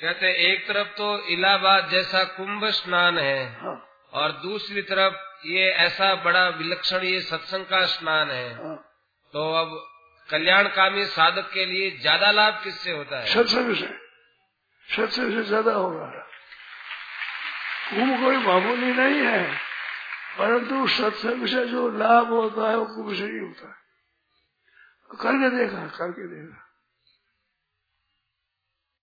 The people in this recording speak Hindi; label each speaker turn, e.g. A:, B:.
A: कहते एक तरफ़ तो इलाहाबाद जैसा कुंभ स्नान है
B: हाँ।
A: और दूसरी तरफ़ ये ऐसा बड़ा विलक्षण ये सत्संग का स्नान है।
B: हाँ।
A: तो अब कल्याणकामी साधक के लिए ज़्यादा लाभ किससे होता है?
B: सत्संग से। सत्संग से ज़्यादा होगा। कुंभ कोई मामूली नहीं है परंतु सत्संग से जो लाभ होता है वो कुंभ से ही होता है। करके देखा करके देखा।